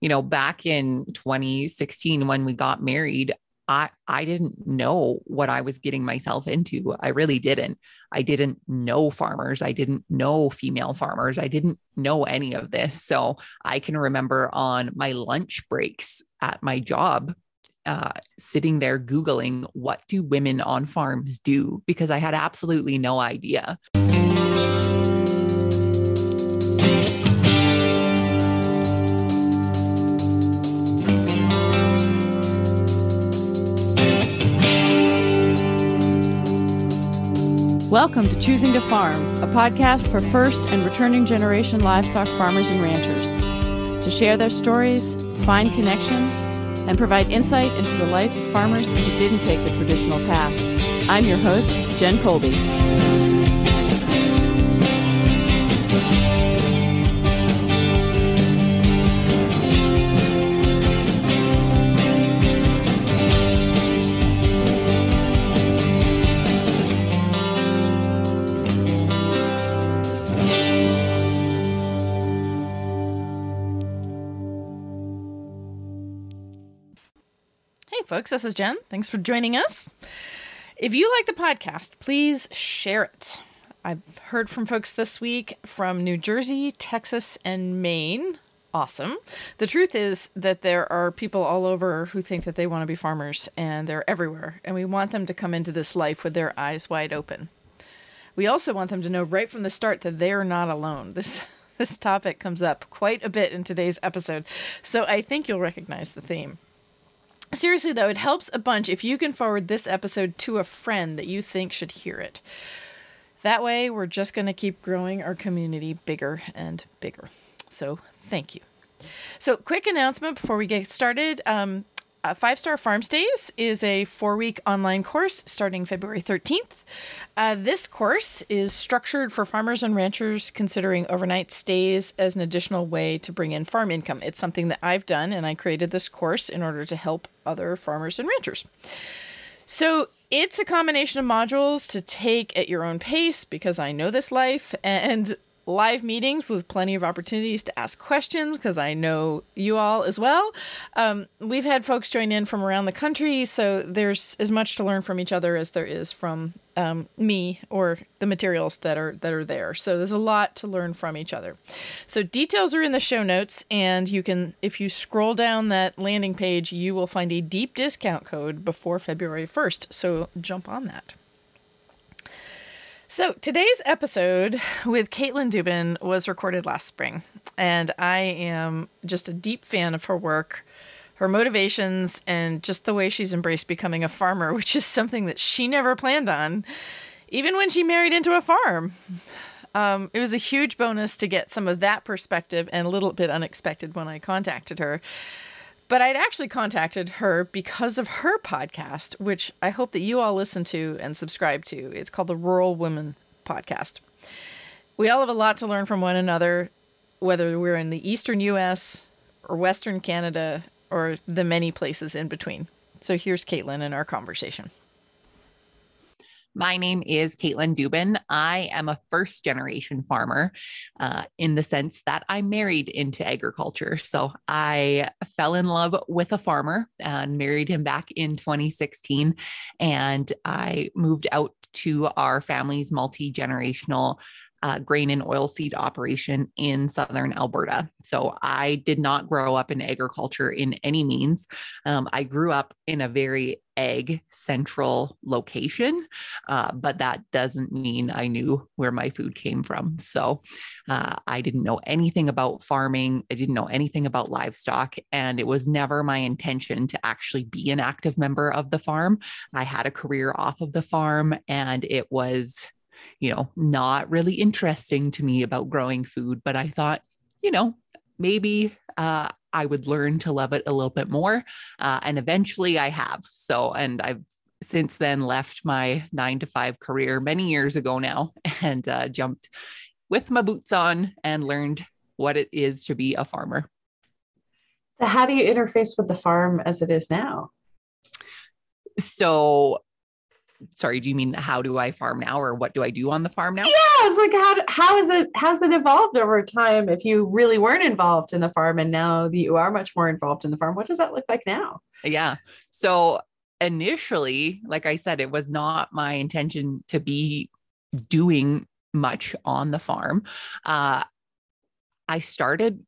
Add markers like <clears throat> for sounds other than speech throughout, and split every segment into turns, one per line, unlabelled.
you know, back in 2016 when we got married, I I didn't know what I was getting myself into. I really didn't. I didn't know farmers. I didn't know female farmers. I didn't know any of this. So I can remember on my lunch breaks at my job uh, sitting there Googling, what do women on farms do? Because I had absolutely no idea.
Welcome to Choosing to Farm, a podcast for first and returning generation livestock farmers and ranchers. To share their stories, find connection, and provide insight into the life of farmers who didn't take the traditional path. I'm your host, Jen Colby. Folks. This is Jen. Thanks for joining us. If you like the podcast, please share it. I've heard from folks this week from New Jersey, Texas, and Maine. Awesome. The truth is that there are people all over who think that they want to be farmers, and they're everywhere. And we want them to come into this life with their eyes wide open. We also want them to know right from the start that they're not alone. This <laughs> this topic comes up quite a bit in today's episode, so I think you'll recognize the theme. Seriously, though, it helps a bunch if you can forward this episode to a friend that you think should hear it. That way, we're just going to keep growing our community bigger and bigger. So, thank you. So, quick announcement before we get started. Um, uh, Five Star Farm Stays is a four week online course starting February 13th. Uh, this course is structured for farmers and ranchers considering overnight stays as an additional way to bring in farm income. It's something that I've done, and I created this course in order to help other farmers and ranchers. So, it's a combination of modules to take at your own pace because I know this life and live meetings with plenty of opportunities to ask questions because I know you all as well. Um, we've had folks join in from around the country, so there's as much to learn from each other as there is from um, me or the materials that are that are there. So there's a lot to learn from each other. So details are in the show notes, and you can if you scroll down that landing page, you will find a deep discount code before February 1st. So jump on that. So today's episode with Katelyn Duban was recorded last spring, and I am just a deep fan of her work, her motivations, and just the way she's embraced becoming a farmer, <laughs> which is something that she never planned on, even when she married into a farm. Um, it was a huge bonus to get some of that perspective and a little bit unexpected when I contacted her. But I'd actually contacted her because of her podcast, which I hope that you all listen to and subscribe to. It's called the Rural Women Podcast. We all have a lot to learn from one another, whether we're in the Eastern US or Western Canada or the many places in between. So here's Katelyn in our conversation.
My name is Katelyn Duban. I am a first generation farmer uh, in the sense that I married into agriculture. So I fell in love with a farmer and married him back in 2016. And I moved out to our family's multi generational uh, grain and oilseed operation in southern Alberta. So I did not grow up in agriculture in any means. Um, I grew up in a very ag central location, uh, but that doesn't mean I knew where my food came from. So uh, I didn't know anything about farming. I didn't know anything about livestock. And it was never my intention to actually be an active member of the farm. I had a career off of the farm, and it was you know, not really interesting to me about growing food. But I thought, you know, maybe uh, I would learn to love it a little bit more. Uh, and eventually I have. So, and I've since then left my nine to five career many years ago now <laughs> and uh, jumped with my boots on and learned what it is to be a farmer.
So, how do you interface with the farm as it is now?
So, sorry, do you mean how do I farm now or what do I do on the farm now?
Yeah,
it's like how how is it has it evolved over time? If you really weren't involved in the farm and now that you are much more involved in the farm, what does that look like now?
Yeah. So initially, like I said, it was not my intention to be doing much on the farm. Uh, I started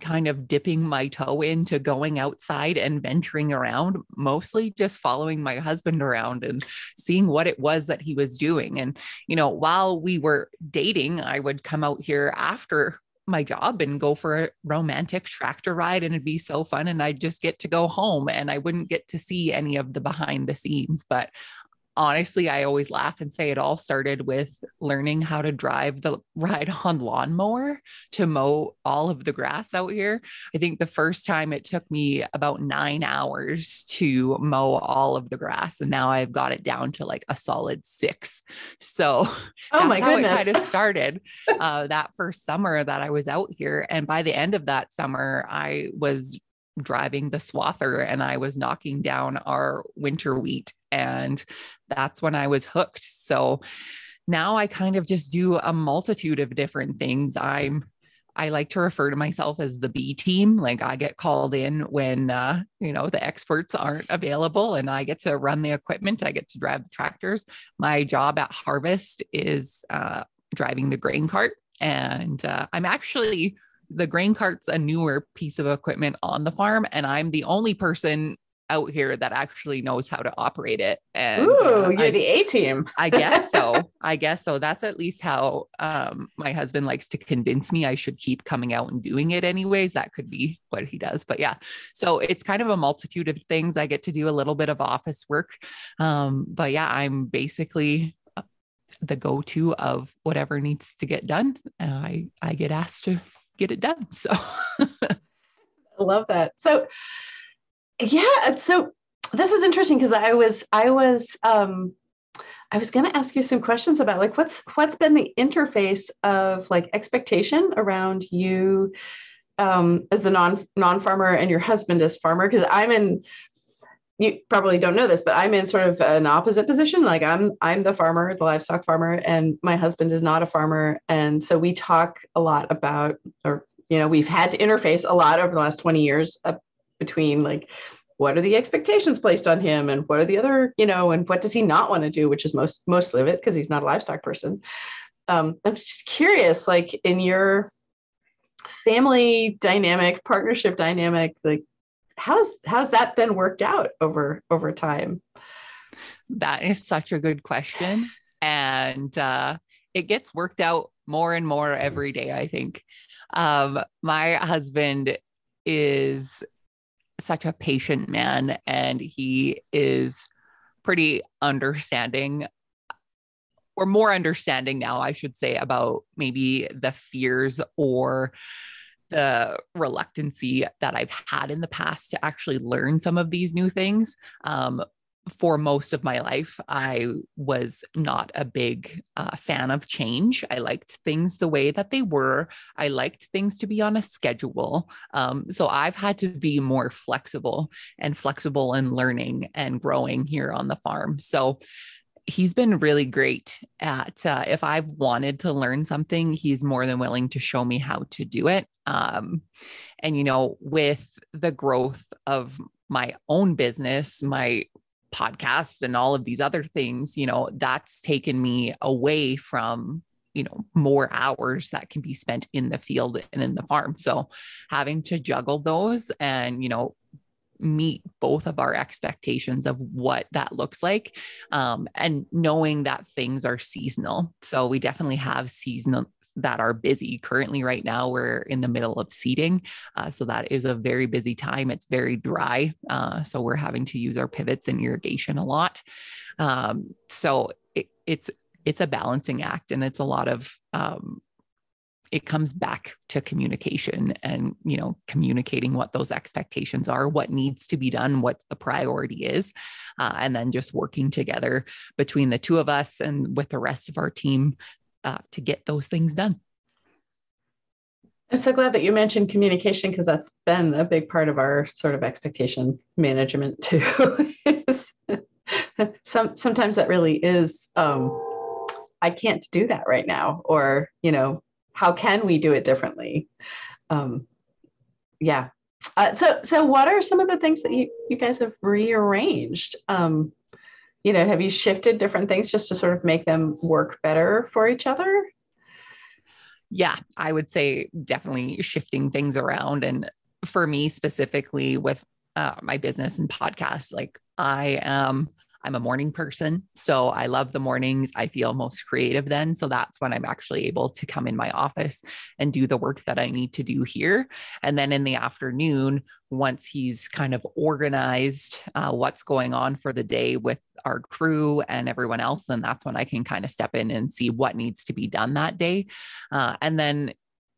kind of dipping my toe into going outside and venturing around, mostly just following my husband around and seeing what it was that he was doing. And, you know, while we were dating, I would come out here after my job and go for a romantic tractor ride and it'd be so fun and I'd just get to go home and I wouldn't get to see any of the behind the scenes but honestly, I always laugh and say it all started with learning how to drive the <laughs> ride on lawnmower to mow all of the grass out here. I think the first time it took me about nine hours to mow all of the grass, and now I've got it down to like a solid six. So <laughs>
oh my
how
goodness.
it kind of started <laughs> uh, that first summer that I was out here. And by the end of that summer, I was driving the swather and I was knocking down our winter wheat and that's when I was hooked. So now I kind of just do a multitude of different things. I'm I like to refer to myself as the B team. Like I get called in when uh, you know the experts aren't available, and I get to run the equipment. I get to drive the tractors. My job at Harvest is uh, driving the grain cart, and uh, I'm actually the grain cart's a newer piece of equipment on the farm, and I'm the only person out here that actually knows how to operate it. And
Ooh, uh, you're I, the A team.
I guess <laughs> so. I guess so. That's at least how um, my husband likes to convince me I should keep coming out and doing it anyways. That could be what he does. But yeah, so it's kind of a multitude of things. I get to do a little bit of office work. Um, but yeah, I'm basically uh, the go-to of whatever needs to get done. And I, I get asked to get it done. So <laughs>
I love that. So yeah so this is interesting because i was i was um i was going to ask you some questions about like what's what's been the interface of like expectation around you um as the non non farmer and your husband as farmer? Because i'm in you probably don't know this but i'm in sort of an opposite position. Like i'm i'm the farmer the livestock farmer and my husband is not a farmer. And so we talk a lot about or you know we've had to interface a lot over the last 20 years uh, between like what are the expectations placed on him and what are the other you know and what does he not want to do which is most mostly of it because he's not a livestock person. Um, i'm just curious like in your family dynamic partnership dynamic like how's how's that been worked out over over time?
That is such a good question and uh, it gets worked out more and more every day i think. Um, my husband is such a patient man and he is pretty understanding or more understanding now, I should say, about maybe the fears or the reluctancy that I've had in the past to actually learn some of these new things. Um, for most of my life, I was not a big uh, fan of change. I liked things the way that they were. I liked things to be on a schedule. Um, so I've had to be more flexible and flexible in learning and growing here on the farm. So he's been really great at uh, if I've wanted to learn something, he's more than willing to show me how to do it. Um, and, you know, with the growth of my own business, my podcast and all of these other things, you know, that's taken me away from you know more hours that can be spent in the field and in the farm. So having to juggle those and you know meet both of our expectations of what that looks like um, and knowing that things are seasonal. So we definitely have seasonal that are busy. Currently, right now, we're in the middle of seeding. Uh, so that is a very busy time. It's very dry. Uh, so we're having to use our pivots and irrigation a lot. Um, so it, it's it's a balancing act and it's a lot of um, it comes back to communication and you know communicating what those expectations are what needs to be done what the priority is uh, and then just working together between the two of us and with the rest of our team uh, to get those things done.
I'm so glad that you mentioned communication because that's been a big part of our sort of expectation management too. <laughs> Some sometimes that really is um, I can't do that right now, or you know, how can we do it differently? Um, yeah. Uh, so, so what are some of the things that you you guys have rearranged? Um, you know, have you shifted different things just to sort of make them work better for each other?
Yeah, I would say definitely shifting things around. And for me specifically, with uh, my business and podcast, like I am I'm a morning person. So I love the mornings. I feel most creative then. So that's when I'm actually able to come in my office and do the work that I need to do here. And then in the afternoon, once he's kind of organized uh, what's going on for the day with our crew and everyone else, then that's when I can kind of step in and see what needs to be done that day. Uh, and then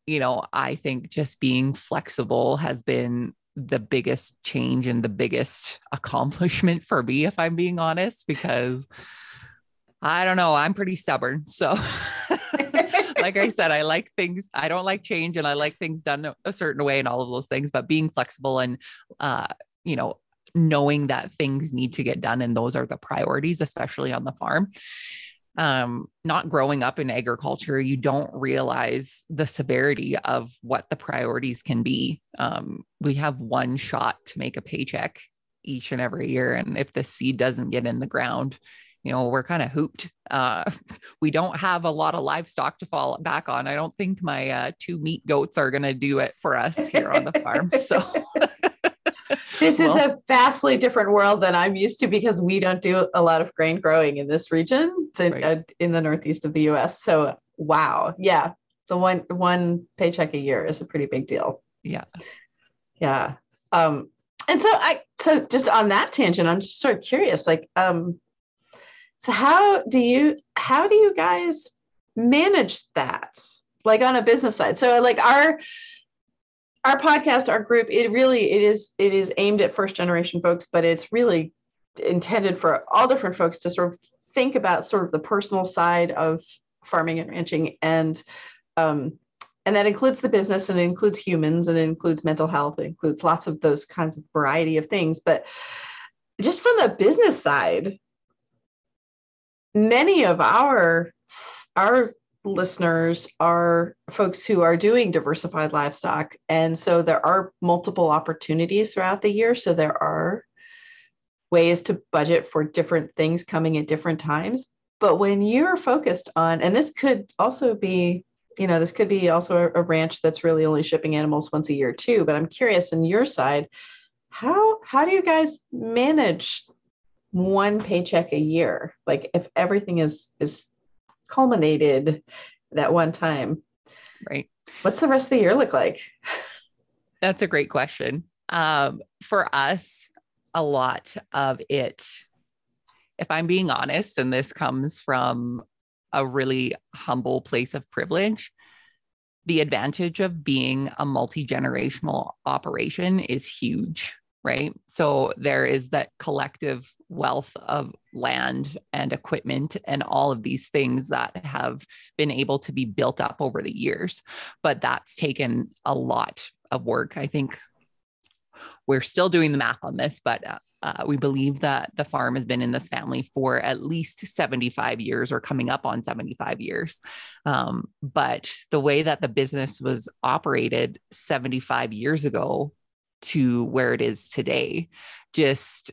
you know, I think just being flexible has been the biggest change and the biggest accomplishment for me, if I'm being honest, because I don't know, I'm pretty stubborn. So, <laughs> like I said, I like things, I don't like change and I like things done a certain way and all of those things, but being flexible and, uh, you know, knowing that things need to get done and those are the priorities, especially on the farm um, not growing up in agriculture, you don't realize the severity of what the priorities can be. Um, we have one shot to make a paycheck each and every year. And if the seed doesn't get in the ground, you know, we're kind of hooped. Uh, <laughs> we don't have a lot of livestock to fall back on. I don't think my uh, two meat goats are going to do it for us here on the farm. So <laughs> <laughs> <laughs>
this well, is a vastly different world than I'm used to because we don't do a lot of grain growing in this region in, right. uh, in the northeast of the U.S. So wow, yeah, the one one paycheck a year is a pretty big deal.
Yeah,
yeah. Um, and so I so just on that tangent, I'm just sort of curious, like, um, so how do you how do you guys manage that, like on a business side? So like our our podcast our group it really it is it is aimed at first generation folks but it's really intended for all different folks to sort of think about sort of the personal side of farming and ranching and um, and that includes the business and includes humans and includes mental health it includes lots of those kinds of variety of things. But just from the business side many of our our listeners are folks who are doing diversified livestock. And so there are multiple opportunities throughout the year. So there are ways to budget for different things coming at different times. But when you're focused on, and this could also be, you know, this could be also a, ranch that's really only shipping animals once a year too. But I'm curious on your side, how how do you guys manage one paycheck a year? Like if everything is is culminated that one time.
Right.
What's the rest of the year look like?
That's a great question. Um, for us, a lot of it, if I'm being honest, and this comes from a really humble place of privilege, the advantage of being a multi generational operation is huge right? So there is that collective wealth of land and equipment and all of these things that have been able to be built up over the years. But that's taken a lot of work. I think we're still doing the math on this, but uh, uh, we believe that the farm has been in this family for at least 75 years or coming up on 75 years. Um, but the way that the business was operated 75 years ago to where it is today. Just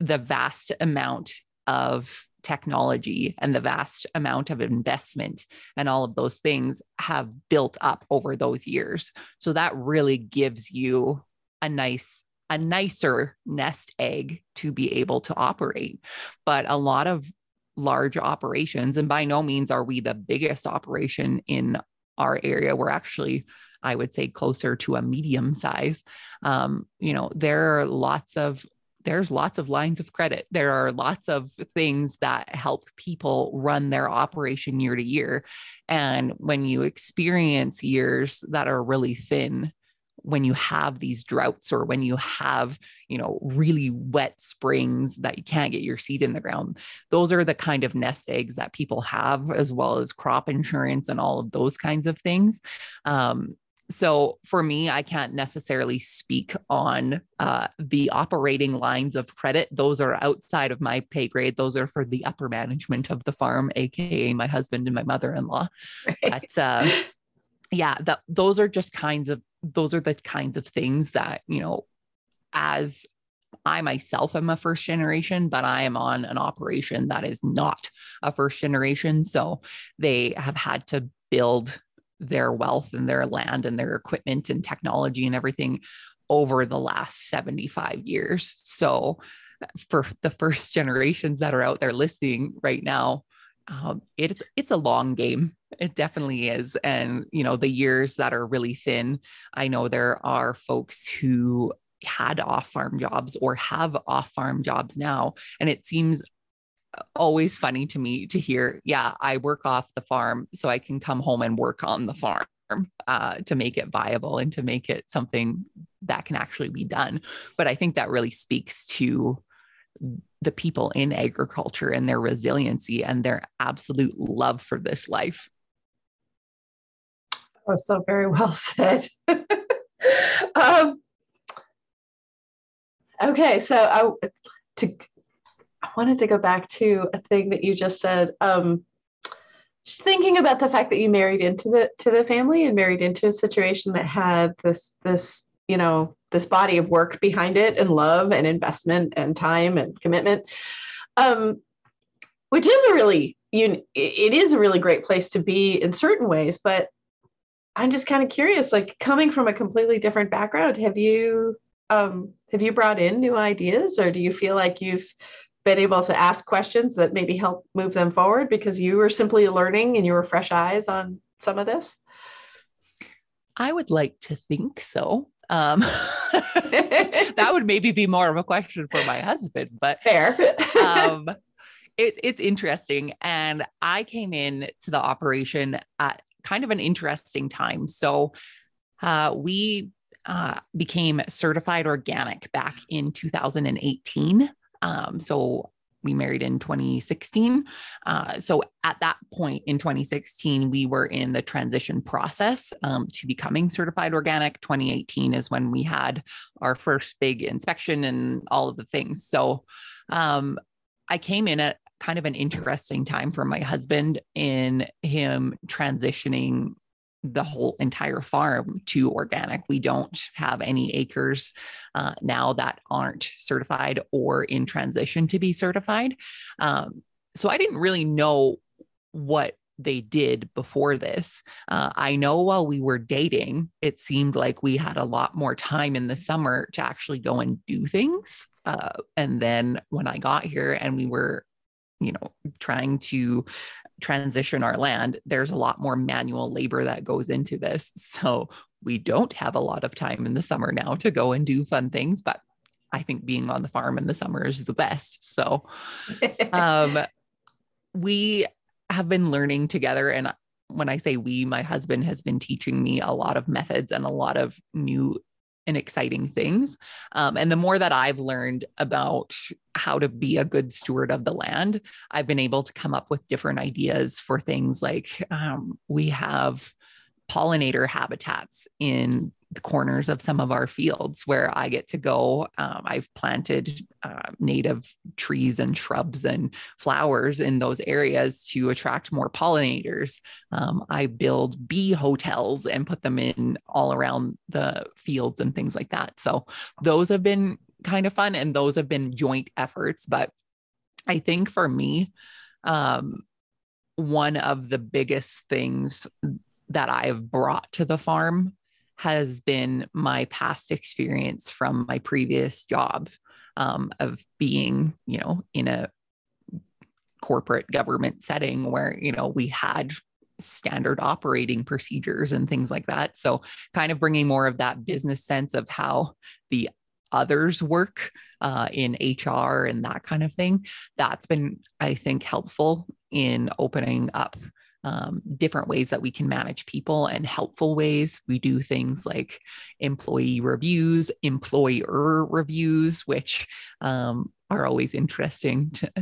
the vast amount of technology and the vast amount of investment and all of those things have built up over those years. So that really gives you a nice a nicer nest egg to be able to operate. But a lot of large operations and by no means are we the biggest operation in our area. We're actually I would say closer to a medium size. Um, you know, there are lots of there's lots of lines of credit. There are lots of things that help people run their operation year to year. And when you experience years that are really thin, when you have these droughts or when you have you know really wet springs that you can't get your seed in the ground those are the kind of nest eggs that people have as well as crop insurance and all of those kinds of things um, so for me, I can't necessarily speak on uh, the operating lines of credit. Those are outside of my pay grade. Those are for the upper management of the farm, aka my husband and my mother-in-law. Right. That's uh, yeah, that those are just kinds of those are the kinds of things that you know, as I myself am a first generation, but I am on an operation that is not a first generation. So they have had to build their wealth and their land and their equipment and technology and everything over the last 75 years. So, for the first <laughs> generations that are out there listening right now, um, it's it's a long game. It definitely is, and you know the years that are really thin. I know there are folks who had off farm jobs or have off farm jobs now, and it seems always funny to me to hear, yeah, I work off the farm so I can come home and work on the farm uh, to make it viable and to make it something that can actually be done. But I think that really speaks to the people in agriculture and their resiliency and their absolute love for this life.
Oh, so very well <laughs> said. um, okay, so I, to I wanted to go back to a thing that you just said. Um, just thinking about the fact that you married into the to the family and married into a situation that had this this you know this body of work behind it and love and investment and time and commitment um, which is a really you it is a really great place to be in certain ways but i'm just kind of curious like coming from a completely different background have you um, have you brought in new ideas or do you feel like you've been able to ask questions that maybe help move them forward because you were simply learning and you were fresh eyes on some of this?
I would like to think so. Um, <laughs> that would maybe be more of a question for my husband, but
fair. <laughs>
um, it's it's interesting, and I came in to the operation at kind of an interesting time. So uh, we uh, became certified organic back in 2018. Um, so we married in 2016. Uh, so at that point in 2016, we were in the transition process um, to becoming certified organic. 2018 is when we had our first big inspection and all of the things. So um, I came in at kind of an interesting time for my husband in him transitioning the whole entire farm to organic. We don't have any acres uh, now that aren't certified or in transition to be certified. Um, so I didn't really know what they did before this. Uh, I know while we were dating, it seemed like we had a lot more time in the summer to actually go and do things. Uh, and then when I got here and we were you know trying to transition our land, there's a lot more manual labor that goes into this. <laughs> So we don't have a lot of time in the summer now to go and do fun things, but I think being on the farm in the summer is the best. So <laughs> um, we have been learning together. And when I say we, my husband has been teaching me a lot of methods and a lot of new and exciting things. Um, and the more that I've learned about how to be a good steward of the land, I've been able to come up with different ideas for things like um, we have pollinator habitats in corners of some of our fields where I get to go. Um, I've planted uh, native trees and shrubs and flowers in those areas to attract more pollinators. Um, I build bee hotels and put them in all around the fields and things like that. So those have been kind of fun and those have been joint efforts. But I think for me, um, one of the biggest things that I've brought to the farm has been my past experience from my previous jobs um, of being, you know, in a corporate government setting where, you know, we had standard operating procedures and things like that. So, kind of bringing more of that business sense of how the others work uh, in HR and that kind of thing. That's been, I think, helpful in opening up um, different ways that we can manage people and helpful ways. We do things like employee reviews, employer reviews, which um, are always interesting to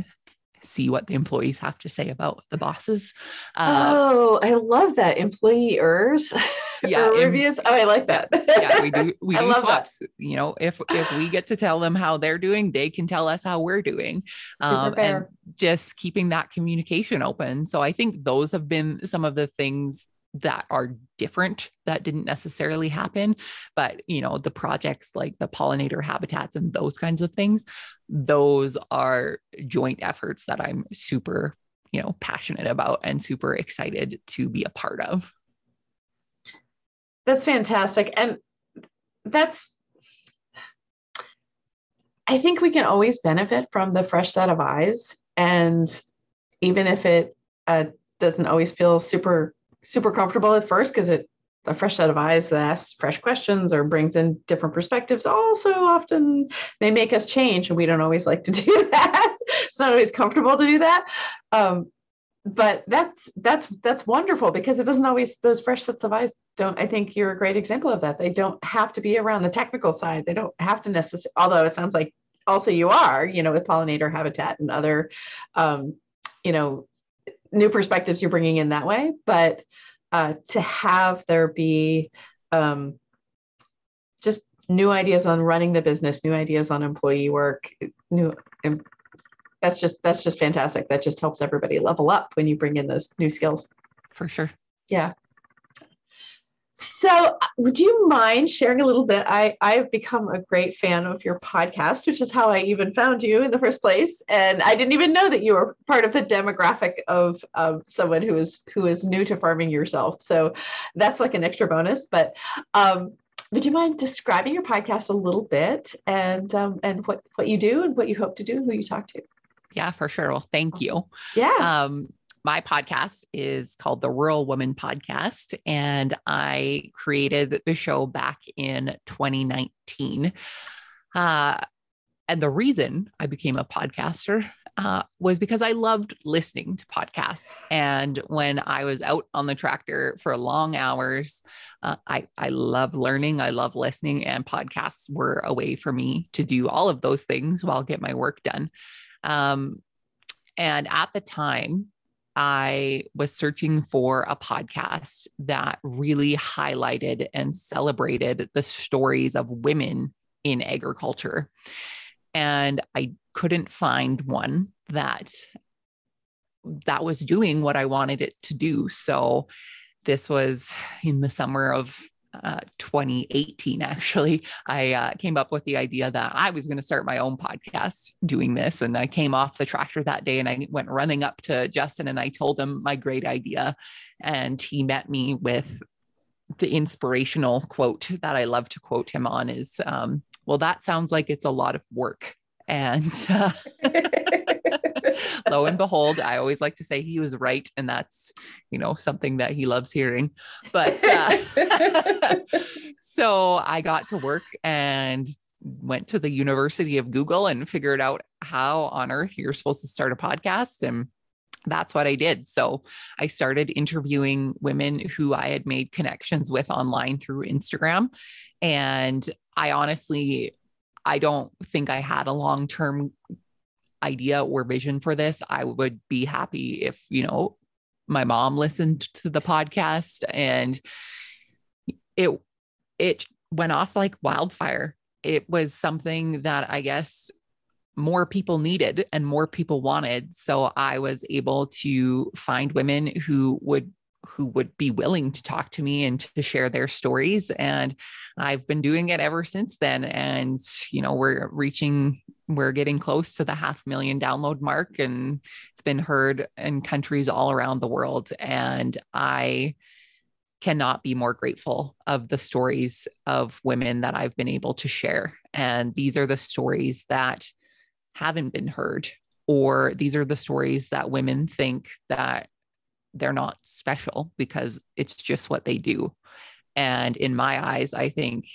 see what the employees have to say about the bosses.
Uh, oh, I love that employers. <laughs> Yeah, reviews. Oh, I like that.
yeah, we do. <laughs> We do swaps. That. You know, if if we get to tell them how they're doing, they can tell us how we're doing, um, and just keeping that communication open. So I think those have been some of the things that are different that didn't necessarily happen but you know the projects like the pollinator habitats and those kinds of things those are joint efforts that i'm super you know passionate about and super excited to be a part of.
That's fantastic. And that's i think we can always benefit from the fresh set of eyes. And even if it uh, doesn't always feel super super comfortable at first because it a fresh set of eyes that asks fresh questions or brings in different perspectives also often may make us change and we don't always like to <laughs> do that. It's not always comfortable to do that. Um, but that's that's that's wonderful because it doesn't always those fresh sets of eyes don't i think you're a great example of that. They don't have to be around the technical side. They don't have to necessarily although it sounds like also you are you know with pollinator habitat and other um, you know new perspectives you're bringing in that way, but uh, to have there be um, just new ideas on running the business, new ideas on employee work, new. That's just that's just fantastic. That just helps everybody level up when you bring in those new skills.
For sure.
Yeah. So, uh, would you mind sharing a little bit? I I've become a great fan of your podcast, which is how I even found you in the first place. And I didn't even know that you were part of the demographic of um, someone who is who is new to farming yourself. So that's like an extra bonus. But um, would you mind describing your podcast a little bit and um, and what what you do and what you hope to do, and who you talk to?
Yeah, for sure. Well, thank awesome. you.
Yeah. Um,
my podcast is called the Rural Woman Podcast, and I created the show back in 2019. Uh, and the reason I became a podcaster uh, was because I loved listening to podcasts. And when I was out on the tractor for long hours, uh, I, I love learning, I love listening, and podcasts were a way for me to do all of those things while get my work done. Um, and at the time, I was searching for a podcast that really highlighted and celebrated the stories of women in agriculture. And I couldn't find one that that was doing what I wanted it to do. So this was in the summer of uh, 2018, actually, I uh, came up with the idea that I was going to start my own podcast doing this. And I came off the tractor that day and I went running up to Justin and I told him my great idea. And he met me with the inspirational quote that I love to quote him on is, um, well, that sounds like it's a lot of work. And uh, <laughs> <laughs> lo and behold, I always like to say he was right. And that's, you know, something that he loves hearing. But uh, <laughs> so I got to work and went to the University of Google and figured out how on earth you're supposed to start a podcast. And that's what I did. So I started interviewing women who I had made connections with online through Instagram. And I honestly, I don't think I had a long term idea or vision for this, I would be happy if, you know, my mom listened to the podcast and it it went off like wildfire. It was something that I guess more people needed and more people wanted. So I was able to find women who would who would be willing to talk to me and to share their stories and I've been doing it ever since then and you know we're reaching we're getting close to the half million download mark and it's been heard in countries all around the world and I cannot be more grateful of the stories of women that I've been able to share and these are the stories that haven't been heard or these are the stories that women think that they're not special because it's just what they do. And in my eyes, I think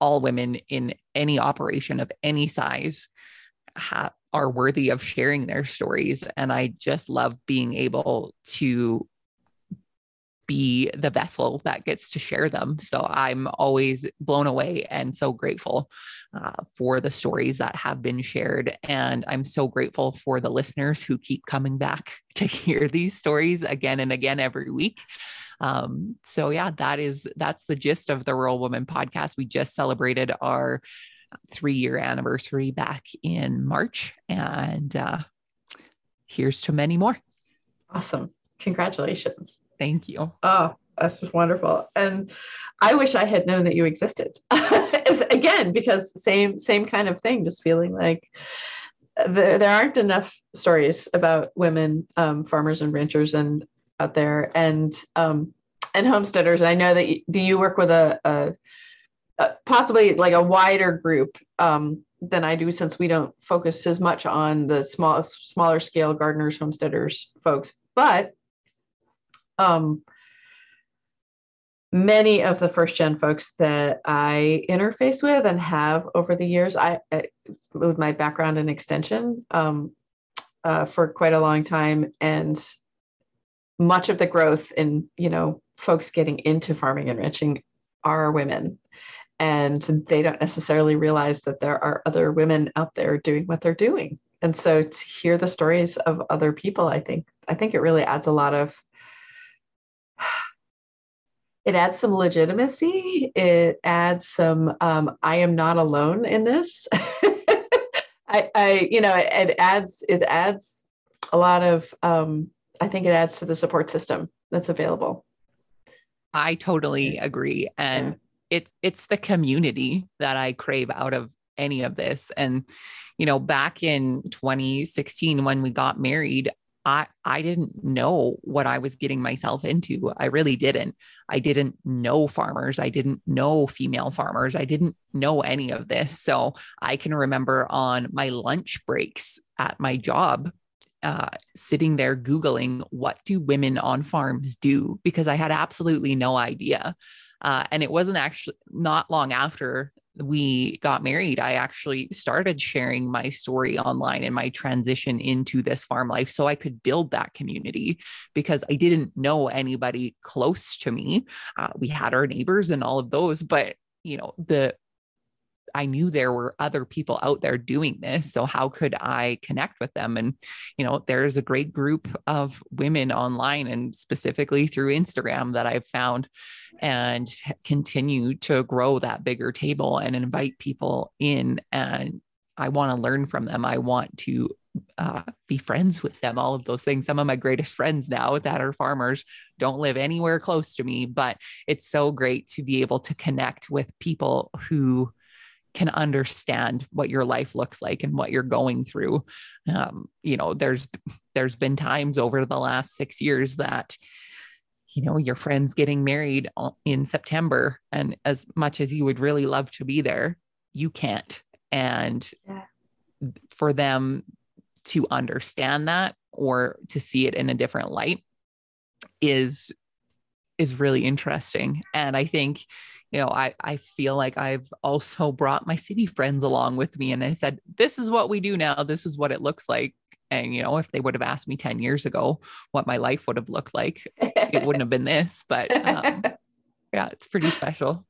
all women in any operation of any size ha- are worthy of sharing their stories. And I just love being able to be the vessel that gets to share them. So I'm always blown away and so grateful uh, for the stories that have been shared. And I'm so grateful for the listeners who keep coming back <laughs> to hear these stories again and again every week. Um, so yeah, that is that's the gist of the Rural Woman podcast. We just celebrated our three year anniversary back in March, and uh, here's to many more.
Awesome! Congratulations.
Thank you.
Oh, that's wonderful. And I wish I had known that you existed. <laughs> again, because same same kind of thing, just feeling like there, there aren't enough stories about women um, farmers and ranchers and out there and um, and homesteaders. I know that you, do you work with a, a, a, possibly like a wider group um, than I do since we don't focus as much on the small smaller scale gardeners, homesteaders, folks. But um, many of the first gen folks that I interface with and have over the years, I, with my background in extension um, uh, for quite a long time, and much of the growth in you know folks getting into farming and ranching are women, and they don't necessarily realize that there are other women out there doing what they're doing. And so to hear the stories of other people, I think I think it really adds a lot of it adds some legitimacy. It adds some, um, I am not alone in this. <laughs> I, I, you know, it, it, adds, it adds a lot of, um, I think it adds to the support system that's available.
I totally agree. And yeah. it, it's the community that I crave out of any of this. And, you know, back in 2016, when we got married, I I didn't know what I was getting myself into. I really didn't. I didn't know farmers. I didn't know female farmers. I didn't know any of this. So I can remember on my lunch breaks at my job uh, sitting there Googling, what do women on farms do? Because I had absolutely no idea. Uh, and it wasn't actually not long after we got married, I actually started sharing my story online and my transition into this farm life so I could build that community because I didn't know anybody close to me. Uh, we had our neighbors and all of those, but you know, the I knew there were other people out there doing this. So how could I connect with them? And, you know, there's a great group of women online and specifically through Instagram that I've found and continue to grow that bigger table and invite people in. And I want to learn from them. I want to uh, be friends with them, all of those things. Some of my greatest friends now that are farmers don't live anywhere close to me, but it's so great to be able to connect with people who can understand what your life looks like and what you're going through. Um, you know, there's there's been times over the last six years that you know your friends getting married in September, and as much as you would really love to be there, you can't. And yeah. for them to understand that or to see it in a different light is is really interesting. And I think you know, I, I feel like I've also brought my city friends along with me. And I said, this is what we do now. This is what it looks like. And, you know, if they would have asked me 10 years ago what my life would have looked like, it wouldn't have been this. But um, <laughs> yeah, it's pretty special.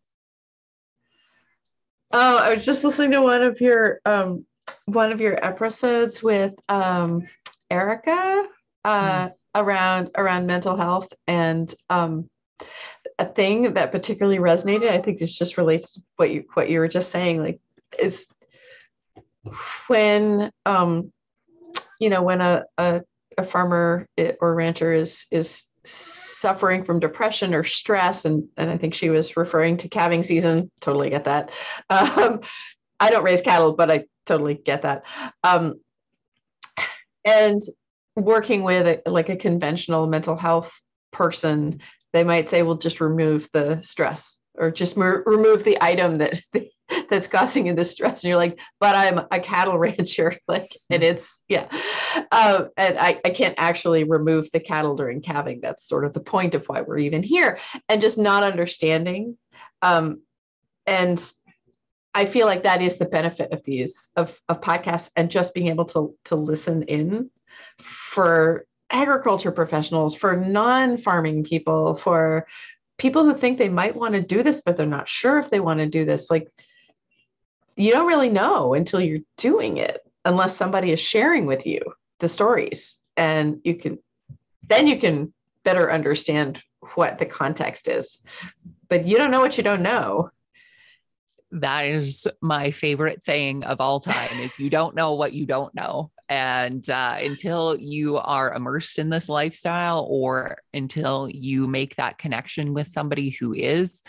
Oh, I was just listening to one of your um, one of your episodes with um, Erica uh, mm. around around mental health and um, a thing that particularly resonated i think this just relates to what you what you were just saying like is when um you know when a a, a farmer or rancher is is suffering from depression or stress and and i think she was referring to calving season totally get that. Um i don't raise cattle but i totally get that. Um and working with a, like a conventional mental health person they might say, well, just remove the stress or just m- remove the item that <laughs> that's causing you the stress. And you're like, but I'm a cattle <laughs> rancher. like, and mm-hmm. it's, yeah. Um, and I, I can't actually remove the cattle during calving. That's sort of the point of why we're even here. And just not understanding. Um, and I feel like that is the benefit of these of, of podcasts and just being able to to listen in for agriculture professionals, for non farming people, for people who think they might want to do this, but they're not sure if they want to do this. Like, you don't really know until you're doing it, unless somebody is sharing with you the stories. And you can, then you can better understand what the context is. But you don't know what you don't know
that is my favorite saying of all time is you don't know what you don't know. And uh, until you are immersed in this lifestyle or until you make that connection with somebody who is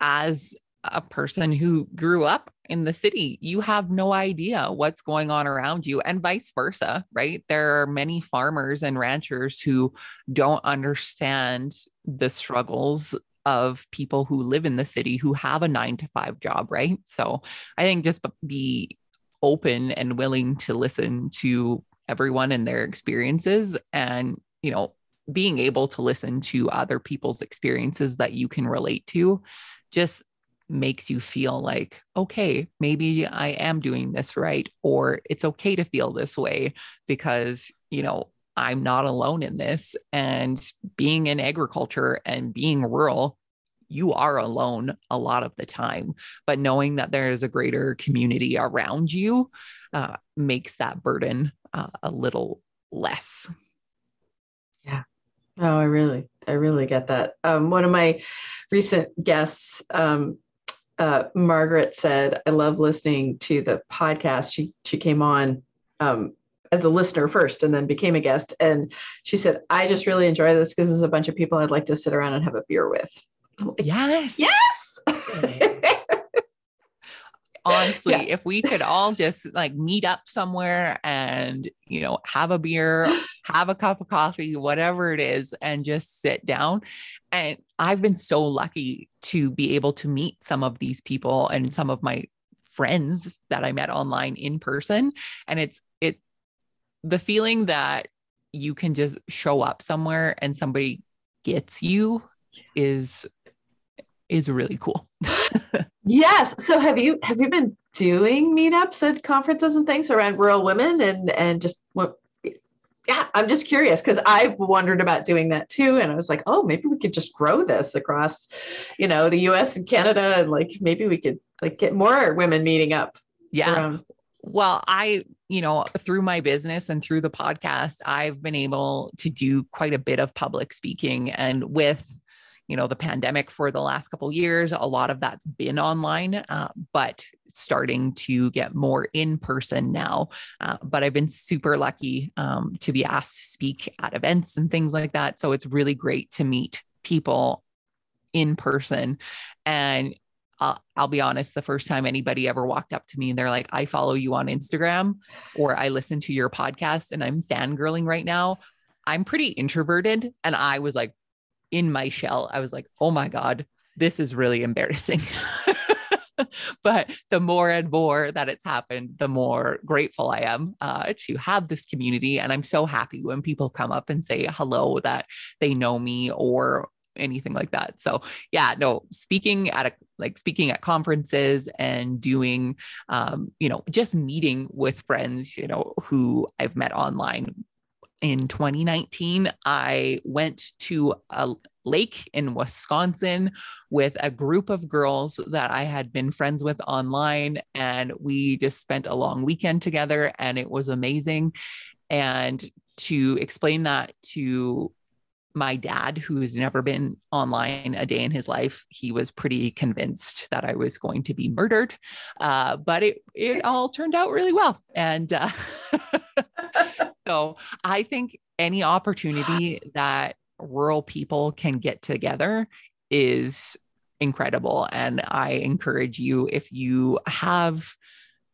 as a person who grew up in the city you have no idea what's going on around you and vice versa right? There are many farmers and ranchers who don't understand the struggles of people who live in the city who have a nine to five job, right? So I think just be open and willing to listen to everyone and their experiences and, you know, being able to listen to other people's experiences that you can relate to just makes you feel like, okay, maybe I am doing this right, or it's okay to feel this way because, you know, I'm not alone in this. And being in agriculture and being rural, you are alone a lot of the time. But knowing that there is a greater community around you uh, makes that burden uh, a little less.
Yeah. Oh, I really, I really get that. Um, one of my recent guests, um, uh, Margaret said, "I love listening to the podcast." She she came on um, as a listener first and then became a guest. And she said, I just really enjoy this because there's a bunch of people I'd like to sit around and have a beer with.
Like, yes.
Yes. <laughs>
Honestly, yeah. if we could all just like meet up somewhere and, you know, have a beer, have a cup of coffee, whatever it is, and just sit down. And I've been so lucky to be able to meet some of these people and some of my friends that I met online in person. And it's, it, the feeling that you can just show up somewhere and somebody gets you is is really cool. <laughs>
yes. So have you have you been doing meetups at conferences and things around rural women and and just what yeah, I'm just curious because I've wondered about doing that too. And I was like, oh, maybe we could just grow this across, you know, the US and Canada. And like maybe we could like get more women meeting up.
Yeah. Around. Well, I you know, through my business and through the podcast, I've been able to do quite a bit of public speaking. And with, you know, the pandemic for the last couple years, a lot of that's been online, uh, but starting to get more in person now. Uh, but I've been super lucky um, to be asked to speak at events and things like that. So it's really great to meet people in person and uh, I'll be honest, the first time anybody ever walked up to me and they're like, I follow you on Instagram or I listen to your podcast and I'm fangirling right now. I'm pretty introverted. And I was like, in my shell, I was like, oh my God, this is really embarrassing. <laughs> but the more and more that it's happened, the more grateful I am uh, to have this community. And I'm so happy when people come up and say hello that they know me or anything like that. So yeah, no, speaking at a like speaking at conferences and doing um, you know, just meeting with friends, you know, who I've met online. In 2019, I went to a lake in Wisconsin with a group of girls that I had been friends with online. And we just spent a long weekend together and it was amazing. And to explain that to my dad, who's never been online a day in his life, he was pretty convinced that I was going to be murdered. Uh, but it it all turned out really well, and uh, <laughs> so I think any opportunity that rural people can get together is incredible, and I encourage you if you have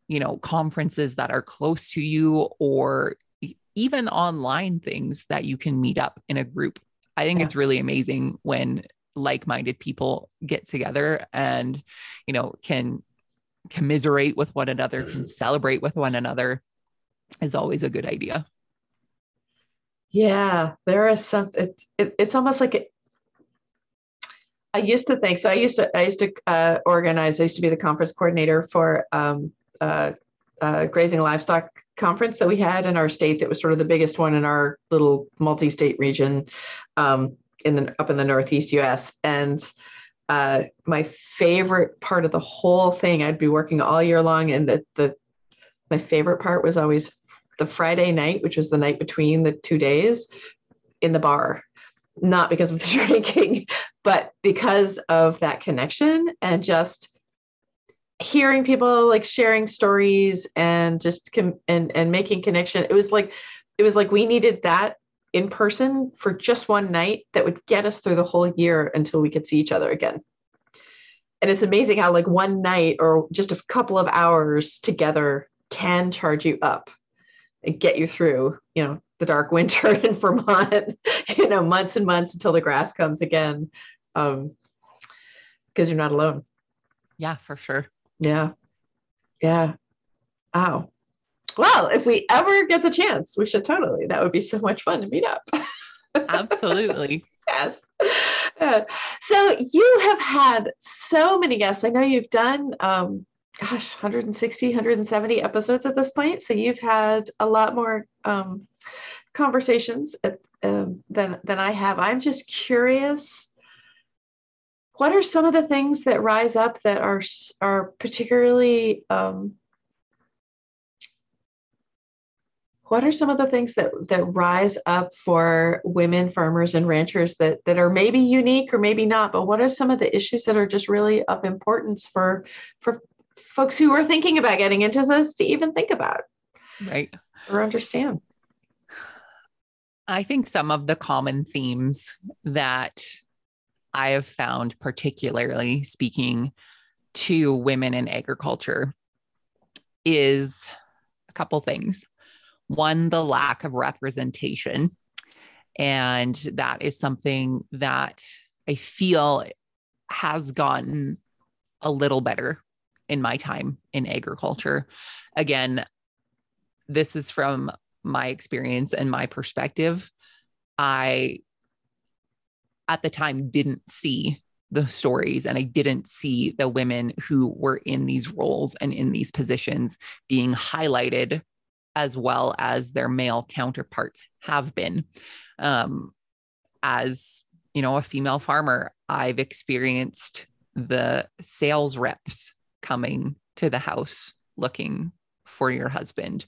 you know conferences that are close to you or even online things that you can meet up in a group I think yeah. it's really amazing when like-minded people get together and you know can commiserate with one another, can celebrate with one another is always a good idea.
Yeah, there is something. It's it, it's almost like it, I used to think so. I used to I used to uh, organize. I used to be the conference coordinator for um, uh, uh, grazing livestock conference that we had in our state that was sort of the biggest one in our little multi-state region um, in the up in the northeast us and uh, my favorite part of the whole thing i'd be working all year long and the, the my favorite part was always the friday night which was the night between the two days in the bar. Not because of the <laughs> drinking but because of that connection and just hearing people like sharing stories and just com- and and making connection. It was like it was like we needed that in person for just one night that would get us through the whole year until we could see each other again. And it's amazing how like one night or just a couple of hours together can charge you up and get you through you know the dark winter <laughs> in vermont you know months and months until the grass comes again um because you're not alone.
Yeah for sure
yeah. Yeah. Wow. Well, if we ever get the chance, we should totally. That would be so much fun to meet up.
Absolutely. <laughs>
yes. Uh, so you have had so many guests. I know you've done, um, gosh, 160, 170 episodes at this point. So you've had a lot more um, conversations at, um, than than I have. I'm just curious what are some of the things that rise up that are are particularly um, what are some of the things that that rise up for women farmers and ranchers that that are maybe unique or maybe not but what are some of the issues that are just really of importance for for folks who are thinking about getting into this to even think about
right.
or understand?
I think some of the common themes that I have found, particularly speaking to women in agriculture, is a couple things. One, the lack of representation. And that is something that I feel has gotten a little better in my time in agriculture. Again, this is from my experience and my perspective. I at the time didn't see the stories and I didn't see the women who were in these roles and in these positions being highlighted as well as their male counterparts have been. Um, as you know, a female farmer, I've experienced the sales reps coming to the house looking for your husband,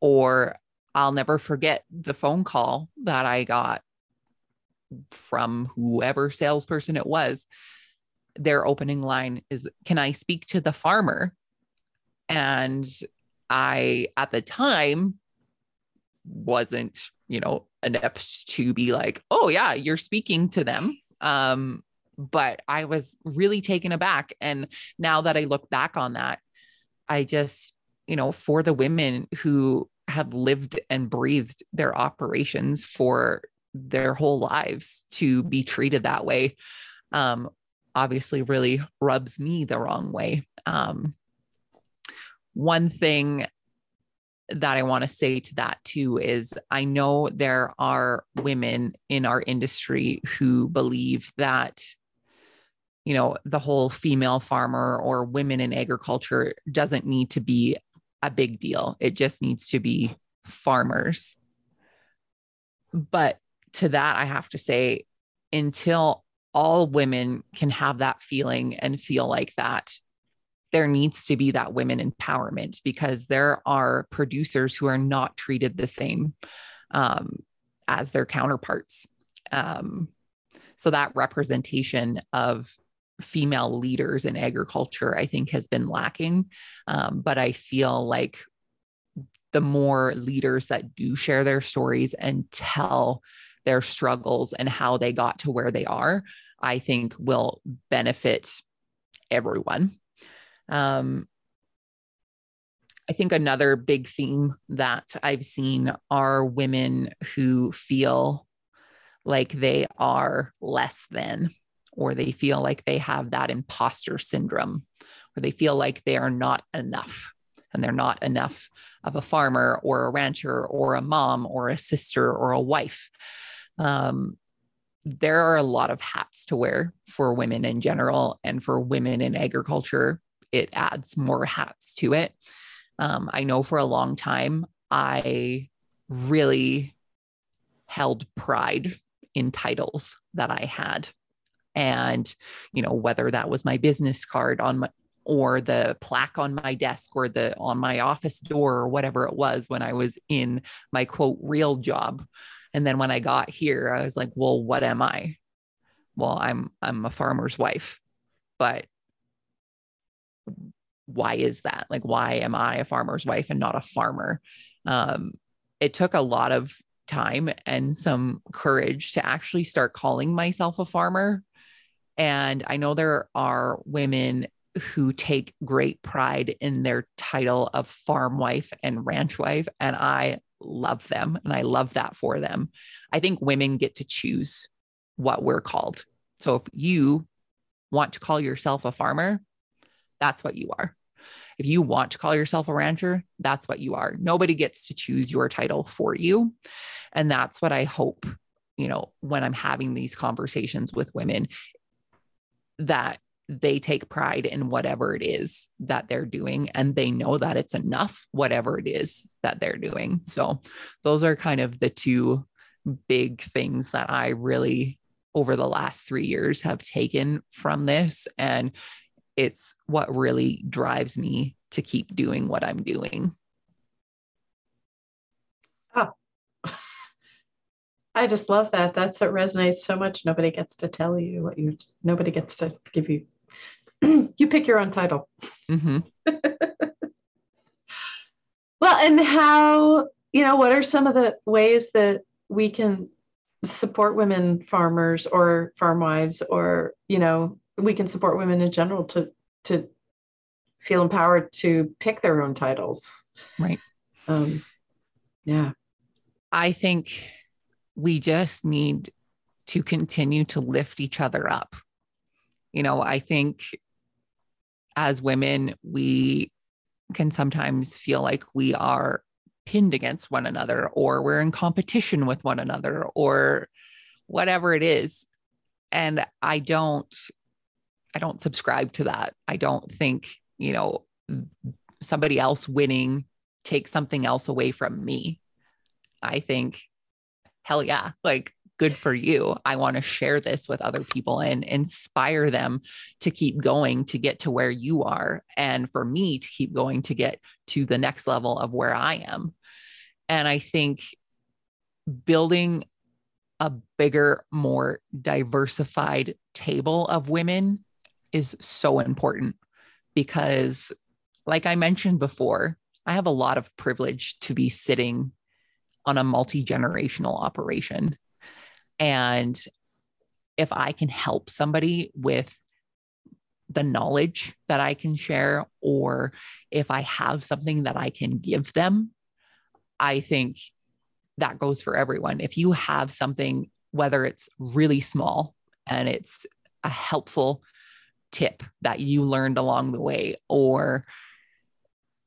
or I'll never forget the phone call that I got from whoever salesperson it was, their opening line is, Can I speak to the farmer? And I, at the time, wasn't, you know, adept to be like, Oh, yeah, you're speaking to them. Um, but I was really taken aback. And now that I look back on that, I just, you know, for the women who have lived and breathed their operations for their whole lives to be treated that way um, obviously really rubs me the wrong way. Um, one thing that I want to say to that too is I know there are women in our industry who believe that, you know, the whole female farmer or women in agriculture doesn't need to be a big deal. It just needs to be farmers. But to that, I have to say, until all women can have that feeling and feel like that, there needs to be that women empowerment because there are producers who are not treated the same um, as their counterparts. Um, so that representation of female leaders in agriculture, I think, has been lacking. Um, but I feel like the more leaders that do share their stories and tell their struggles and how they got to where they are, I think will benefit everyone. Um, I think another big theme that I've seen are women who feel like they are less than, or they feel like they have that imposter syndrome, or they feel like they are not enough and they're not enough of a farmer or a rancher or a mom or a sister or a wife um, there are a lot of hats to wear for women in general and for women in agriculture it adds more hats to it um, i know for a long time I really held pride in titles that I had. And, you know, whether that was my business card on my, or the plaque on my desk or the on my office door or whatever it was when I was in my quote real job. And then when I got here, I was like, well, what am I? Well, I'm I'm a farmer's wife. But why is that? Like why am I a farmer's wife and not a farmer? Um, it took a lot of time and some courage to actually start calling myself a farmer. And I know there are women who take great pride in their title of farm wife and ranch wife. And I love them and I love that for them. I think women get to choose what we're called. So if you want to call yourself a farmer, that's what you are. If you want to call yourself a rancher, that's what you are. Nobody gets to choose your title for you. And that's what I hope, you know, when I'm having these conversations with women, that they take pride in whatever it is that they're doing and they know that it's enough, whatever it is that they're doing. So, those are kind of the two big things that I really, over the last three years, have taken from this. And it's what really drives me to keep doing what I'm doing.
Oh, I just love that. That's what resonates so much. Nobody gets to tell you what you, nobody gets to give you, <clears throat> you pick your own title. Mm-hmm. <laughs> well, and how, you know, what are some of the ways that we can support women farmers or farm wives or, you know, we can support women in general to to feel empowered to pick their own titles.
Right. Um,
yeah.
I think we just need to continue to lift each other up. You know, I think as women, we can sometimes feel like we are pinned against one another or we're in competition with one another or whatever it is. And I don't I don't subscribe to that. I don't think, you know, somebody else winning takes something else away from me. I think, hell yeah, like good for you. I want to share this with other people and inspire them to keep going to get to where you are. And for me to keep going to get to the next level of where I am. And I think building a bigger, more diversified table of women is so important because, like I mentioned before, I have a lot of privilege to be sitting on a multi generational operation. And if I can help somebody with the knowledge that I can share, or if I have something that I can give them, I think that goes for everyone. If you have something, whether it's really small and it's a helpful tip that you learned along the way or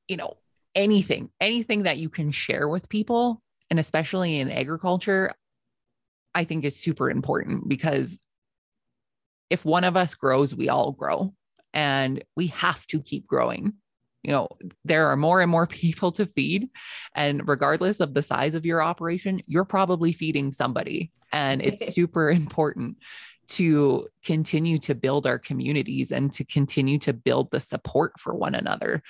you know anything anything that you can share with people and especially in agriculture i think is super important because if one of us grows we all grow and we have to keep growing you know there are more and more <laughs> people to feed and regardless of the size of your operation you're probably feeding somebody and it's <laughs> super important to continue to build our communities and to continue to build the support for one another.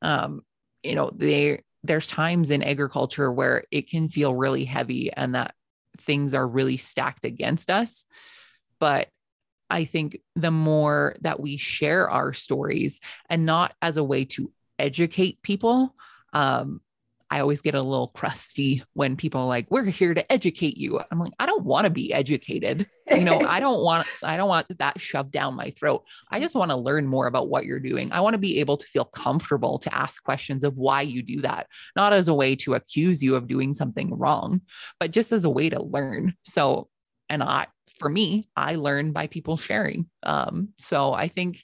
Um, you know, they there's times in agriculture where it can feel really heavy and that things are really stacked against us. But I think the more that we share our stories and not as a way to educate people, um, I always get a little crusty when people are like, we're here to educate you. I'm like, I don't want to be educated. You know, I don't want, I don't want that shoved down my throat. I just want to learn more about what you're doing. I want to be able to feel comfortable to ask questions of why you do that, not as a way to accuse you of doing something wrong, but just as a way to learn. So, and I, for me, I learn by people sharing. Um, so I think,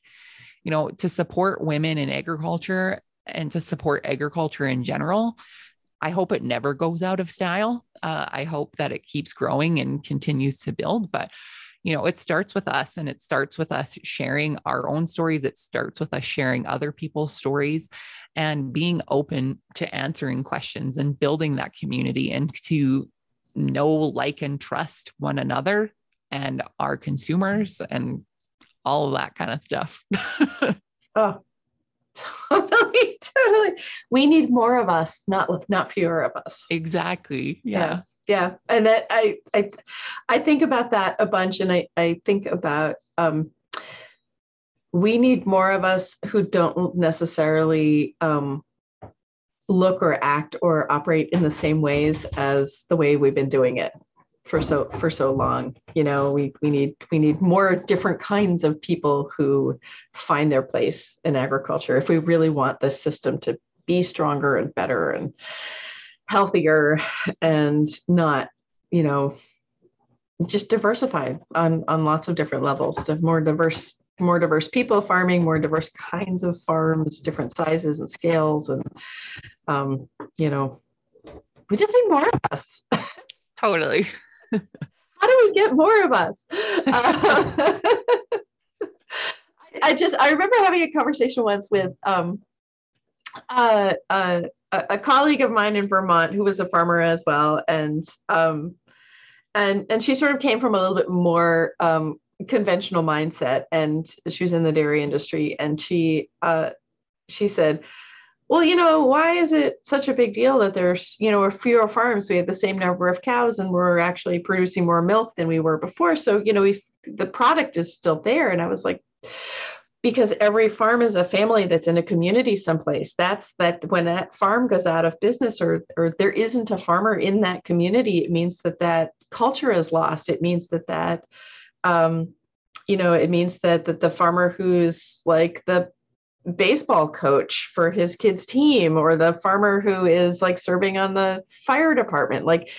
you know, to support women in agriculture and to support agriculture in general. I hope it never goes out of style. Uh, I hope that it keeps growing and continues to build. But, you know, it starts with us and it starts with us sharing our own stories. It starts with us sharing other people's stories and being open to answering questions and building that community and to know, like, and trust one another and our consumers and all of that kind of stuff.
oh, <laughs> <laughs> totally, totally. We need more of us, not not fewer of us.
Exactly. Yeah.
yeah. yeah. And that, I I I think about that a bunch and I I think about um we need more of us who don't necessarily um look or act or operate in the same ways as the way we've been doing it for so for so long you know we we need we need more different kinds of people who find their place in agriculture. If we really want this system to be stronger and better and healthier and not you know just diversified on on lots of different levels to more diverse more diverse people farming more diverse kinds of farms different sizes and scales and um, you know we just need more of us. <laughs>
Totally <laughs>
how do we get more of us? Uh, <laughs> I just I remember having a conversation once with um, uh, uh, a colleague of mine in Vermont who was a farmer as well, and um, and and she sort of came from a little bit more um, conventional mindset, and she was in the dairy industry, and she uh, she said, well, you know, why is it such a big deal that there's, you know, fewer farms? We have the same number of cows and we're actually producing more milk than we were before. So, you know, we the product is still there. And I was like, because every farm is a family that's in a community someplace. That's that when that farm goes out of business or or there isn't a farmer in that community, it means that that culture is lost. It means that that um, you know, it means that that the farmer who's like the baseball coach for his kids team or the farmer who is like serving on the fire department. Like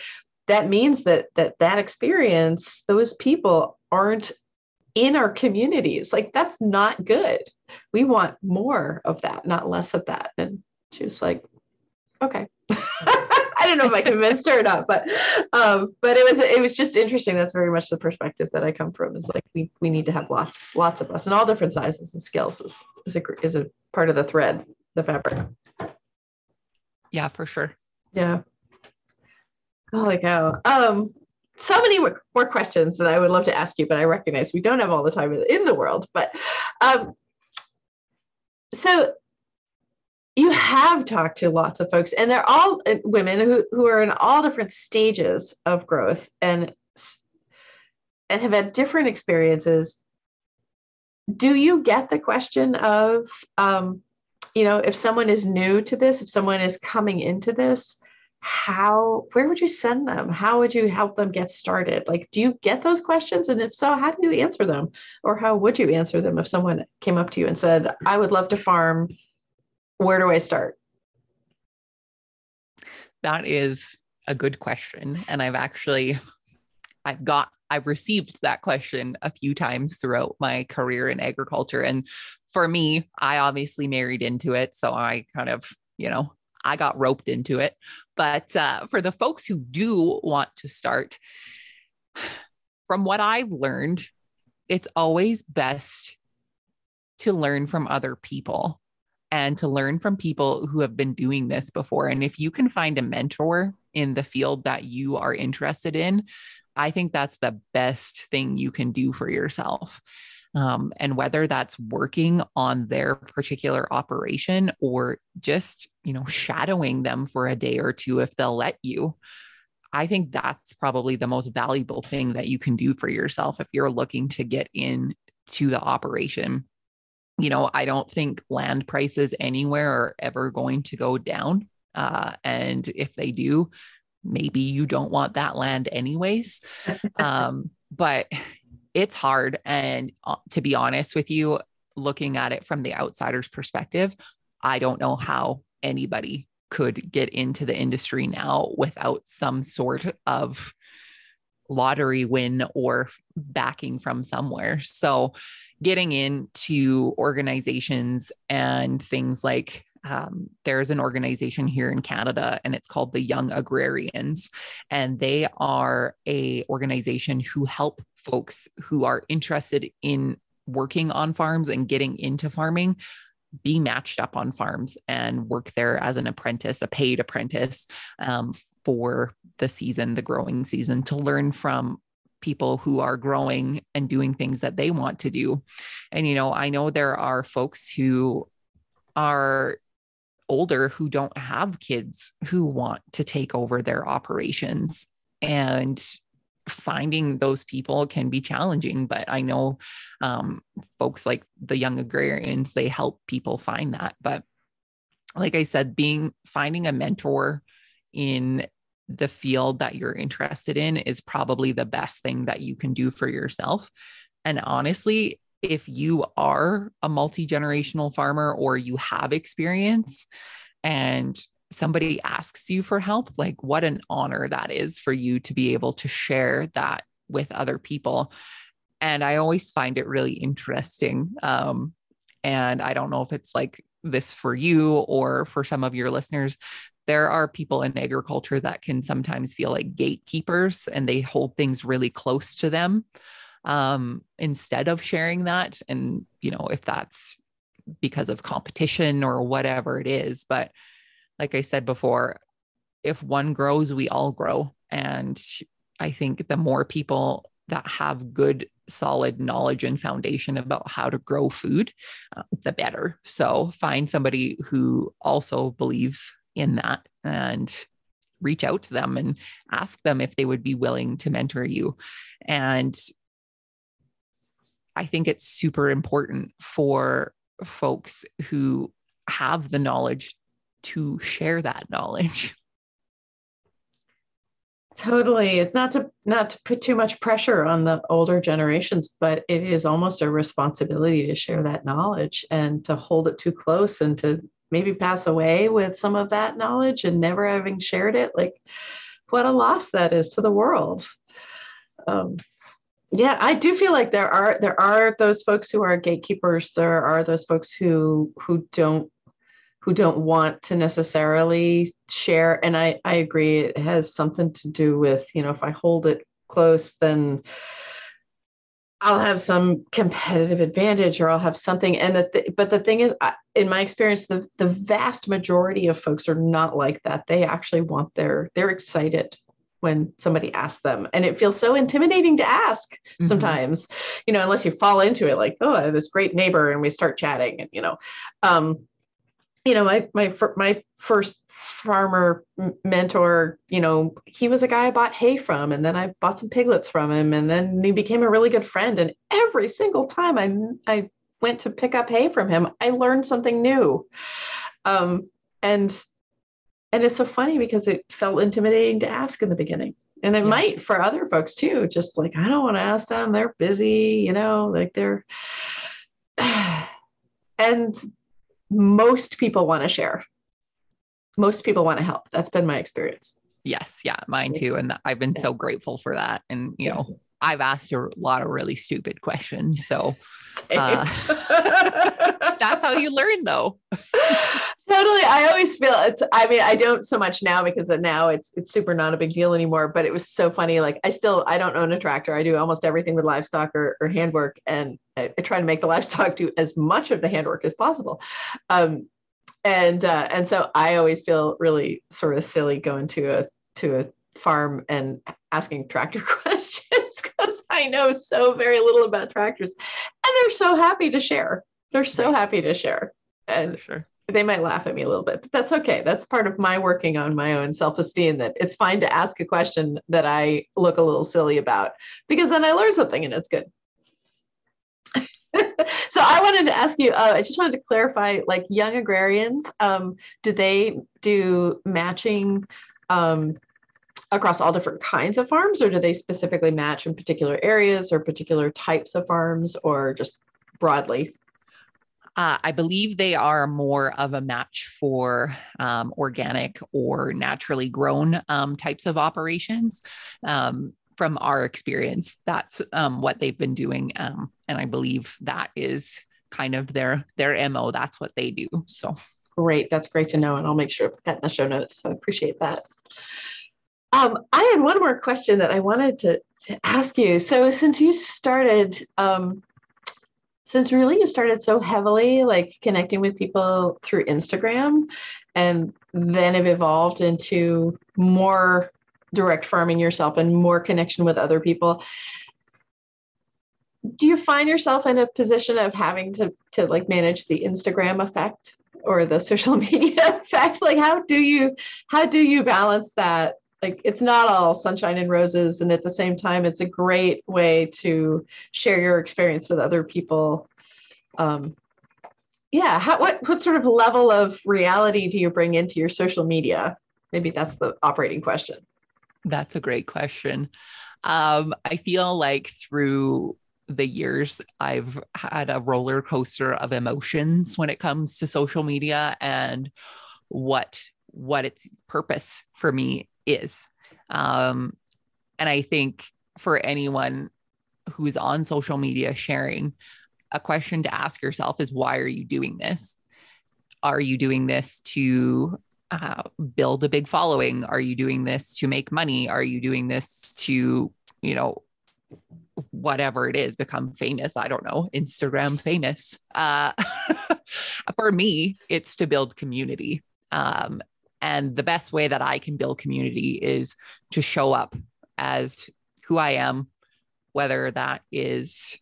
that means that that that experience those people aren't in our communities. Like that's not good. We want more of that not less of that. And she was like okay <laughs> don't know if I convinced her or not, but um, but it was it was just interesting. That's very much the perspective that I come from. Is like we we need to have lots lots of us in all different sizes and scales. Is is a is a part of the thread, the fabric.
Yeah, for sure.
Yeah. Holy cow. Um, so many more questions that I would love to ask you, but I recognize we don't have all the time in the world. But um, so you have talked to lots of folks, and they're all uh, women who, who are in all different stages of growth and and have had different experiences. Do you get the question of, um, you know, if someone is new to this, if someone is coming into this, how where would you send them? How would you help them get started? Like do you get those questions? And if so how do you answer them? Or how would you answer them if someone came up to you and said i would love to farm where do I start?
That is a good question. And I've actually, I've got, I've received that question a few times throughout my career in agriculture. And for me, I obviously married into it. So I kind of, you know, I got roped into it. But uh, for the folks who do want to start, from what I've learned, it's always best to learn from other people and to learn from people who have been doing this before. And if you can find a mentor in the field that you are interested in, I think that's the best thing you can do for yourself. Um, and whether that's working on their particular operation or just, you know, shadowing them for a day or two if they'll let you. I think that's probably the most valuable thing that you can do for yourself if you're looking to get in to the operation you know, I don't think land prices anywhere are ever going to go down. Uh, and if they do, maybe you don't want that land anyways. <laughs> um, but it's hard. And uh, to be honest with you, looking at it from the outsider's perspective, I don't know how anybody could get into the industry now without some sort of lottery win or backing from somewhere. So, getting into organizations and things like um, there's an organization here in Canada and it's called the Young Agrarians. And they are a organization who help folks who are interested in working on farms and getting into farming be matched up on farms and work there as an apprentice, a paid apprentice um, for the season, the growing season, to learn from people who are growing and doing things that they want to do. And, you know, I know there are folks who are older who don't have kids who want to take over their operations. And finding those people can be challenging but i know um, folks like the young agrarians they help people find that but like i said being finding a mentor in the field that you're interested in is probably the best thing that you can do for yourself and honestly if you are a multi-generational farmer or you have experience and somebody asks you for help, like what an honor that is for you to be able to share that with other people. And I always find it really interesting. Um, and I don't know if it's like this for you or for some of your listeners. There are people in agriculture that can sometimes feel like gatekeepers and they hold things really close to them um, instead of sharing that. And, you know, if that's because of competition or whatever it is, but like I said before, if one grows, we all grow. And I think the more people that have good, solid knowledge and foundation about how to grow food, uh, the better. So find somebody who also believes in that and reach out to them and ask them if they would be willing to mentor you. And I think it's super important for folks who have the knowledge to share that knowledge. <laughs>
Totally. It's not to not to put too much pressure on the older generations, but it is almost a responsibility to share that knowledge and to hold it too close and to maybe pass away with some of that knowledge and never having shared it. Like what a loss that is to the world. Um, yeah, I do feel like there are there are those folks who are gatekeepers. There are those folks who who don't who don't want to necessarily share and i i agree it has something to do with you know if i hold it close then I'll have some competitive advantage or I'll have something. And the th- but the thing is, in my experience, the the vast majority of folks are not like that. They actually want their they're excited when somebody asks them, and it feels so intimidating to ask mm-hmm. sometimes. You know, unless you fall into it, like oh, I have this great neighbor, and we start chatting, and you know, um, you know, my my my first farmer mentor, you know, he was a guy I bought hay from, and then I bought some piglets from him, and then he became a really good friend. And every single time I I went to pick up hay from him, I learned something new. Um, and and it's so funny because it felt intimidating to ask in the beginning. And it yeah. might for other folks too, just like I don't want to ask them, they're busy, you know, like they're <sighs> and most people want to share. Most people want to help. That's been my experience.
Yes, yeah, mine too. And I've been yeah. so grateful for that. And you know, I've asked you a lot of really stupid questions. So uh, <laughs> <laughs> that's how you learn, though.
totally. I always feel it's. I mean, I don't so much now because now it's it's super not a big deal anymore. But it was so funny. Like I still I don't own a tractor. I do almost everything with livestock or, or handwork, and I, I try to make the <laughs> livestock do as much of the handwork as possible. Um, and uh, and so I always feel really sort of silly going to a to a farm and asking tractor questions I know so very little about tractors. And they're so happy to share. They're so happy to share. And sure. they might laugh at me a little bit, but that's okay. That's part of my working on my own self esteem that it's fine to ask a question that I look a little silly about because then I learn something and it's good. <laughs> so I wanted to ask you, uh, I just wanted to clarify like young agrarians, um, do they do matching um, across all different kinds of farms, or do they specifically match in particular areas or particular types of farms, or just broadly?
Uh, I believe they are more of a match for um, organic or naturally grown um, types of operations. Um, from our experience, that's um, what they've been doing, um, and I believe that is kind of their their mo. That's what they do. So
great, that's great to know, and I'll make sure to put that in the show notes. So I appreciate that. Um, I had one more question that I wanted to to ask you. So since you started, um, since really you started so heavily like connecting with people through Instagram, and then have evolved into more direct farming yourself and more connection with other people do you find yourself in a position of having to to like manage the instagram effect or the <laughs> social media effect like how do you how do you balance that like it's not all sunshine and roses and at the same time it's a great way to share your experience with other people. Um yeah how, what what sort of level of reality do you bring into your social media? Maybe that's the operating question.
That's a great question. Um i feel like through the years I've had a roller coaster of emotions when it comes to social media and what what its purpose for me is. Um, and I think for anyone who's on social media sharing, a question to ask yourself is why are you doing this? Are you doing this to uh, build a big following? Are you doing this to make money? Are you doing this to, you know, whatever it is become famous i don't know instagram famous uh, <laughs> for me it's to build community um, and the best way that i can build community is to show up as who i am whether that is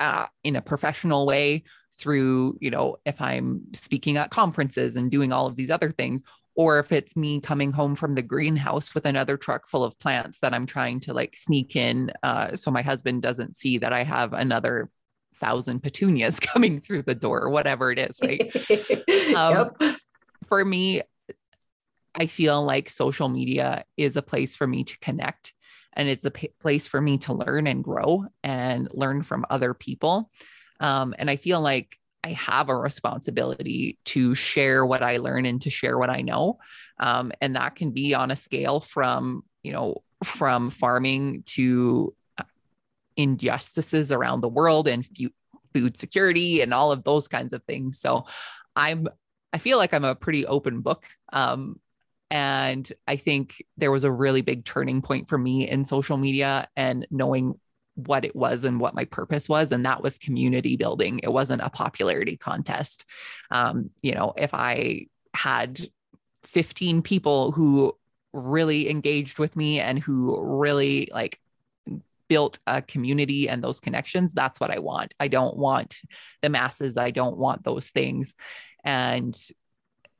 uh, in a professional way through you know if i'm speaking at conferences and doing all of these other things or if it's me coming home from the greenhouse with another truck full of plants that I'm trying to like sneak in uh, so my husband doesn't see that I have another thousand petunias <laughs> coming through the door or whatever it is, right? <laughs> um, yep. For me, I feel like social media is a place for me to connect and it's a p- place for me to learn and grow and learn from other people. Um, and I feel like I have a responsibility to share what I learn and to share what I know. Um, and that can be on a scale from, you know, from farming to injustices around the world and food security and all of those kinds of things. So I'm, I feel like I'm a pretty open book. Um, and I think there was a really big turning point for me in social media and knowing what it was and what my purpose was. And that was community building. It wasn't a popularity contest. Um, you know if i had 15 people who really engaged with me and who really like built a community and those connections that's what i want. I don't want the masses. I don't want those things. And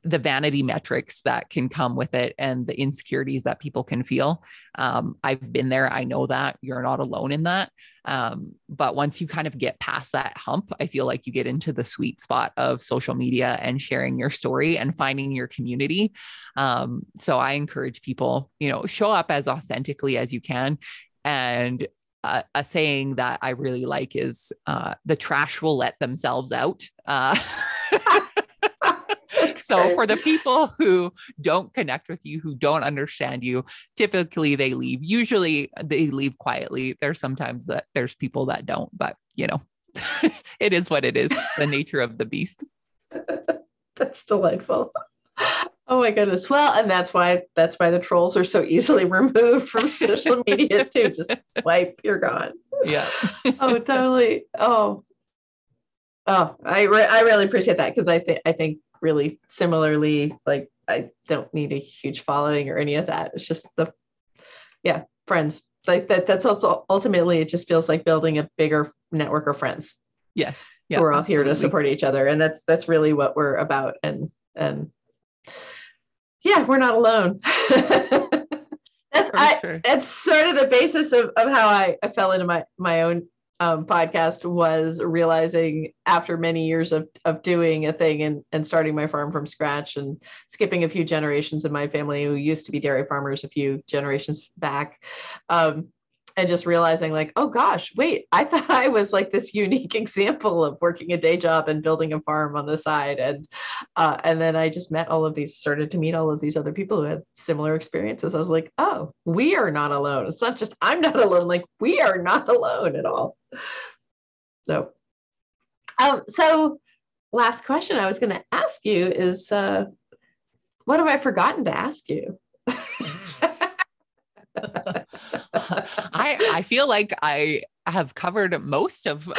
the vanity metrics that can come with it and the insecurities that people can feel. Um, I've been there. I know that you're not alone in that. Um, but once you kind of get past that hump, I feel like you get into the sweet spot of social media and sharing your story and finding your community. Um, so I encourage people, you know, show up as authentically as you can. And uh, a saying that I really like is uh, the trash will let themselves out. Uh, <laughs> so for the people who don't connect with you, who don't understand you, typically they leave. Usually they leave quietly. There's sometimes that there's people that don't, but you know, <laughs> it is what it is, the nature of the beast. <laughs>
That's delightful. Oh my goodness. Well, and that's why that's why the trolls are so easily <laughs> removed from social media too. Just wipe, you're gone.
Yeah.
oh, totally. Oh. Oh, I re- I really appreciate that because I think I think really similarly like i don't need a huge following or any of that. It's just the yeah friends. Like that that's also ultimately it just feels like building a bigger network of friends.
Yes.
Yeah, we're all absolutely. here to support each other and that's that's really what we're about and and yeah we're not alone. <laughs> That's I, sure. that's sort of the basis of, of how I, I fell into my my own um, podcast was realizing after many years of, of doing a thing and, and starting my farm from scratch and skipping a few generations in my family who used to be dairy farmers a few generations back um, and just realizing like oh gosh wait i thought i was like this unique <laughs> example of working a day job and building a farm on the side. And uh, and then i just met all of these started to meet all of these other people who had similar experiences. I was like oh we are not alone. It's not just i'm not alone. Like we are not alone at all. So um so last question i was going to ask you is uh what have i forgotten to ask you <laughs> <laughs>
I I feel like I have covered most of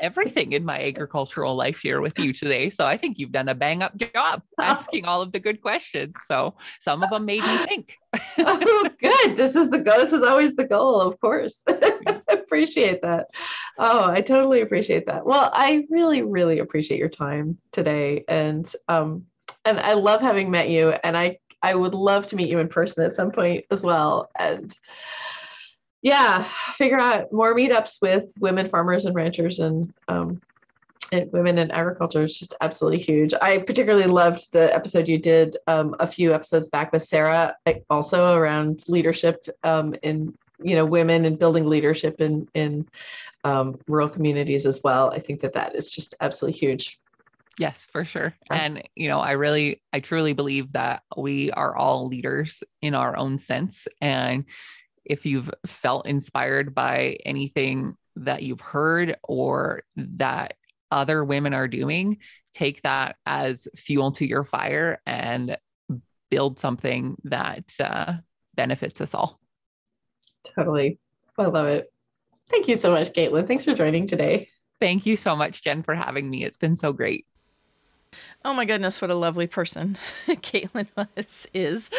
everything in my agricultural life here with you today. So I think you've done a bang up job <laughs> asking all of the good questions. So some of them made me think.
oh, good. This is the goal. This is always the goal, of course. <laughs> appreciate that. Oh, I totally appreciate that. Well, I really, really appreciate your time today. And um, and I love having met you. And I I would love to meet you in person at some point as well. And yeah, figure out more meetups with women farmers and ranchers and um, and women in agriculture is just absolutely huge. I particularly loved the episode you did um, a few episodes back with Sarah, also around leadership um, in you know women and building leadership in in um, rural communities as well. I think that that is just absolutely huge.
Yes, for sure. And, you know, I really, I truly believe that we are all leaders in our own sense. And if you've felt inspired by anything that you've heard or that other women are doing, take that as fuel to your fire and build something that uh, benefits us all.
Totally. I love it. Thank you so much, Katelyn. Thanks for joining today.
Thank you so much, Jen, for having me. It's been so great.
Oh my goodness, what a lovely person <laughs> Katelyn was is.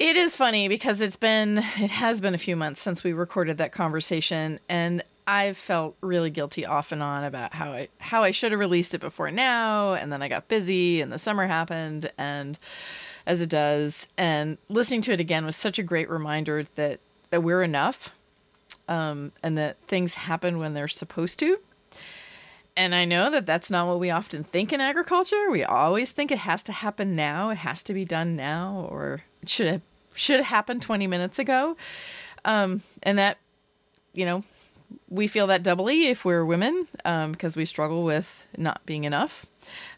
It is funny because it's been it has been a few months since we recorded that conversation and I've felt really guilty off and on about how I how I should have released it before now and then I got busy and the summer happened and as it does and listening to it again was such a great reminder that that we're enough um, and that things happen when they're supposed to and I know that that's not what we often think in agriculture. We always think it has to happen now, it has to be done now, or it should have should have happened 20 minutes ago. Um, and that, you know, we feel that doubly if we're women um, because we struggle with not being enough.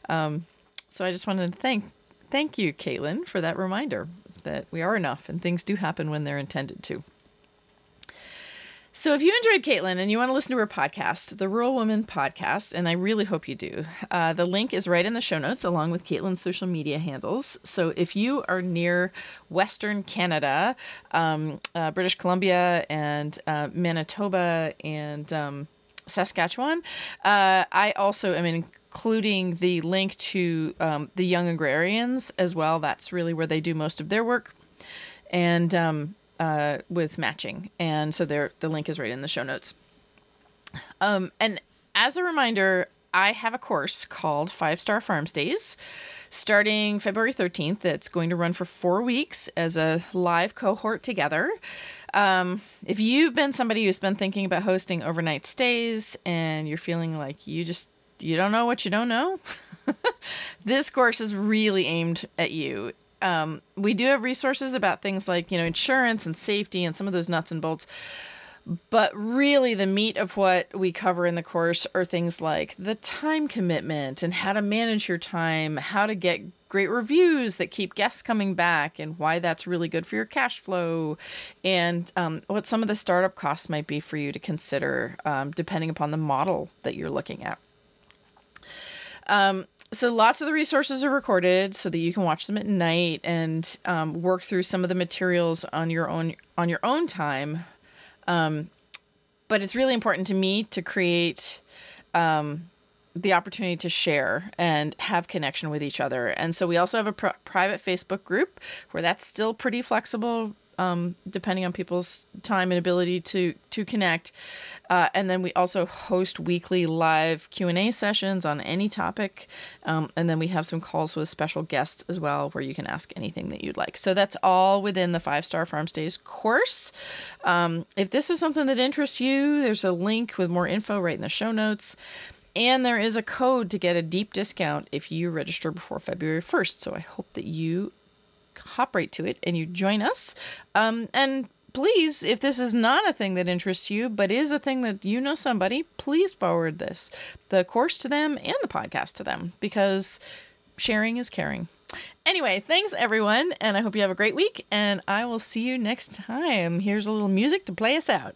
Um, so I just wanted to thank thank you, Katelyn, for that reminder that we are enough and things do happen when they're intended to. So, if you enjoyed Katelyn and you want to listen to her podcast, the Rural Woman Podcast, and I really hope you do, uh, the link is right in the show notes along with Katelyn's social media handles. So, if you are near Western Canada, um, uh, British Columbia, and uh, Manitoba, and um, Saskatchewan, uh, I also am including the link to um, the Young Agrarians as well. That's really where they do most of their work. And um, uh, with matching, and so there the link is right in the show notes. Um, and as a reminder, I have a course called Five Star Farm Stays starting February 13th. That's going to run for four weeks as a live cohort together. Um, if you've been somebody who's been thinking about hosting overnight stays and you're feeling like you just you don't know what you don't know, <laughs> this course is really aimed at you um, we do have resources about things like you know insurance and safety and some of those nuts and bolts. But really the meat of what we cover in the course are things like the time commitment and how to manage your time how to get great reviews that keep guests coming back and why that's really good for your cash flow and um, what some of the startup costs might be for you to consider um, depending upon the model that you're looking at. Um, so lots of the resources are recorded so that you can watch them at night and um, work through some of the materials on your own on your own time. Um, but it's really important to me to create um, the opportunity to share and have connection with each other. And so we also have a pr- private facebook group where that's still pretty flexible um, depending on people's time and ability to to connect. Uh, and then we also host weekly live Q and A sessions on any topic, um, and then we have some calls with special guests as well, where you can ask anything that you'd like. So that's all within the Five Star Farm Stays course. Um, if this is something that interests you, there's a link with more info right in the show notes. And there is a code to get a deep discount if you register before February 1st. So I hope that you hop right to it and you join us. Um, and please, if this is not a thing that interests you, but is a thing that you know somebody, please forward this, the course to them and the podcast to them, because sharing is caring. Anyway, thanks everyone, and I hope you have a great week, and I will see you next time. Here's a little music to play us out.